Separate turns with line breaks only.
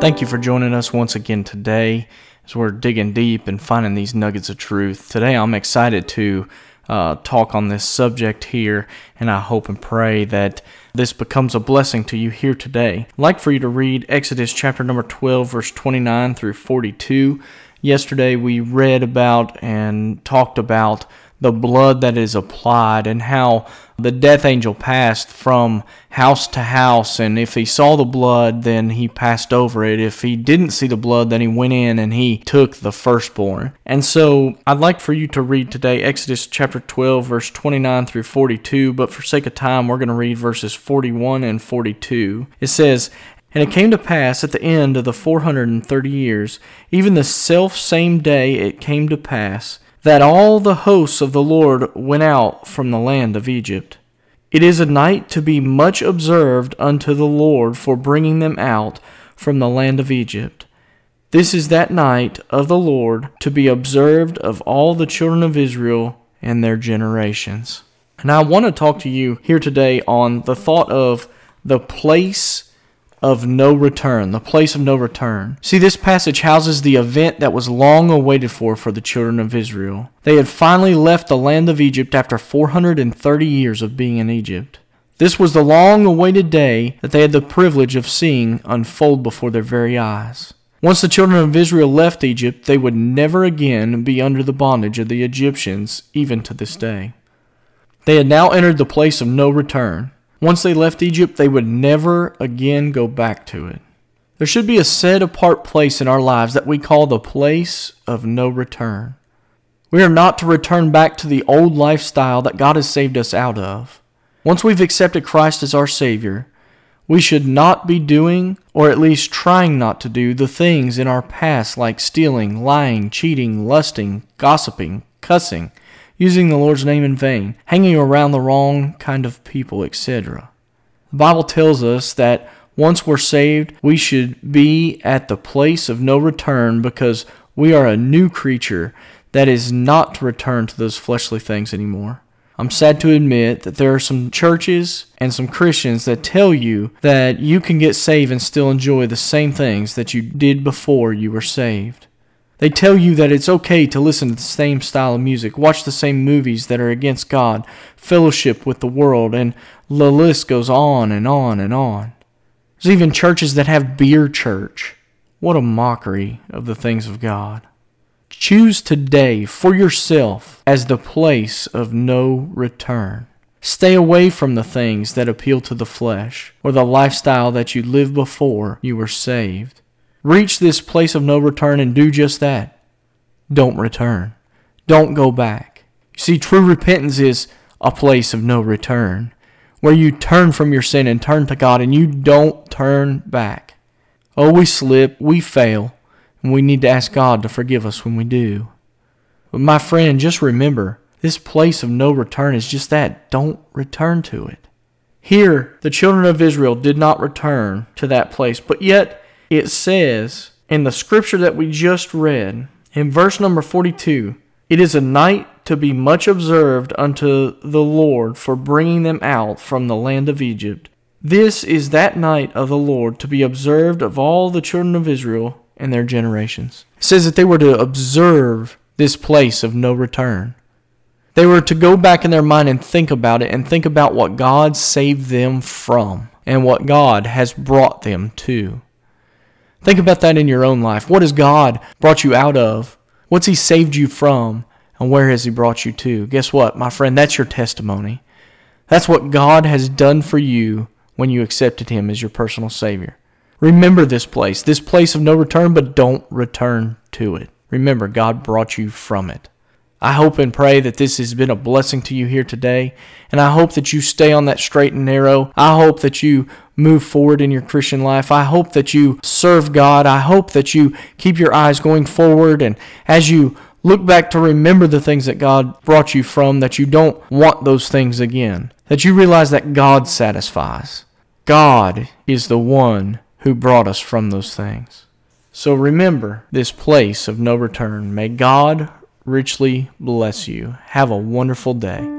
Thank you for joining us once again today as we're digging deep and finding these nuggets of truth. Today, I'm excited to uh, talk on this subject here, and I hope and pray that this becomes a blessing to you here today. I'd like for you to read Exodus chapter number 12, verse 29 through 42. Yesterday, we read about and talked about the blood that is applied and how the death angel passed from house to house. And if he saw the blood then he passed over it. If he didn't see the blood then he went in and he took the firstborn. And so i'd like for you to read today exodus chapter 12 verse 29 through 42 but for sake of time we're going to read verses 41 and 42 it says and it came to pass at the end of the four hundred and thirty years, even the self same day it came to pass, that all the hosts of the Lord went out from the land of Egypt. It is a night to be much observed unto the Lord for bringing them out from the land of Egypt. This is that night of the Lord to be observed of all the children of Israel and their generations. And I want to talk to you here today on the thought of the place of no return, the place of no return. See, this passage houses the event that was long awaited for for the children of Israel. They had finally left the land of Egypt after 430 years of being in Egypt. This was the long awaited day that they had the privilege of seeing unfold before their very eyes. Once the children of Israel left Egypt, they would never again be under the bondage of the Egyptians, even to this day. They had now entered the place of no return. Once they left Egypt, they would never again go back to it. There should be a set apart place in our lives that we call the place of no return. We are not to return back to the old lifestyle that God has saved us out of. Once we've accepted Christ as our Savior, we should not be doing, or at least trying not to do, the things in our past like stealing, lying, cheating, lusting, gossiping, cussing, using the Lord's name in vain, hanging around the wrong kind of people, etc. The Bible tells us that once we're saved, we should be at the place of no return because we are a new creature that is not to return to those fleshly things anymore. I'm sad to admit that there are some churches and some Christians that tell you that you can get saved and still enjoy the same things that you did before you were saved. They tell you that it's okay to listen to the same style of music, watch the same movies that are against God, fellowship with the world, and the list goes on and on and on. There's even churches that have beer church. What a mockery of the things of God. Choose today for yourself as the place of no return. Stay away from the things that appeal to the flesh or the lifestyle that you lived before you were saved. Reach this place of no return and do just that. Don't return. Don't go back. You see, true repentance is a place of no return, where you turn from your sin and turn to God and you don't turn back. Oh, we slip, we fail, and we need to ask God to forgive us when we do. But my friend, just remember, this place of no return is just that. Don't return to it. Here, the children of Israel did not return to that place, but yet it says in the scripture that we just read, in verse number 42, it is a night to be much observed unto the Lord for bringing them out from the land of Egypt. This is that night of the Lord to be observed of all the children of Israel and their generations. It says that they were to observe this place of no return. They were to go back in their mind and think about it and think about what God saved them from and what God has brought them to. Think about that in your own life. What has God brought you out of? What's He saved you from? And where has He brought you to? Guess what, my friend? That's your testimony. That's what God has done for you when you accepted Him as your personal Savior. Remember this place, this place of no return, but don't return to it. Remember, God brought you from it. I hope and pray that this has been a blessing to you here today, and I hope that you stay on that straight and narrow. I hope that you move forward in your Christian life. I hope that you serve God. I hope that you keep your eyes going forward, and as you look back to remember the things that God brought you from, that you don't want those things again, that you realize that God satisfies. God is the one who brought us from those things. So remember this place of no return. May God richly bless you. Have a wonderful day.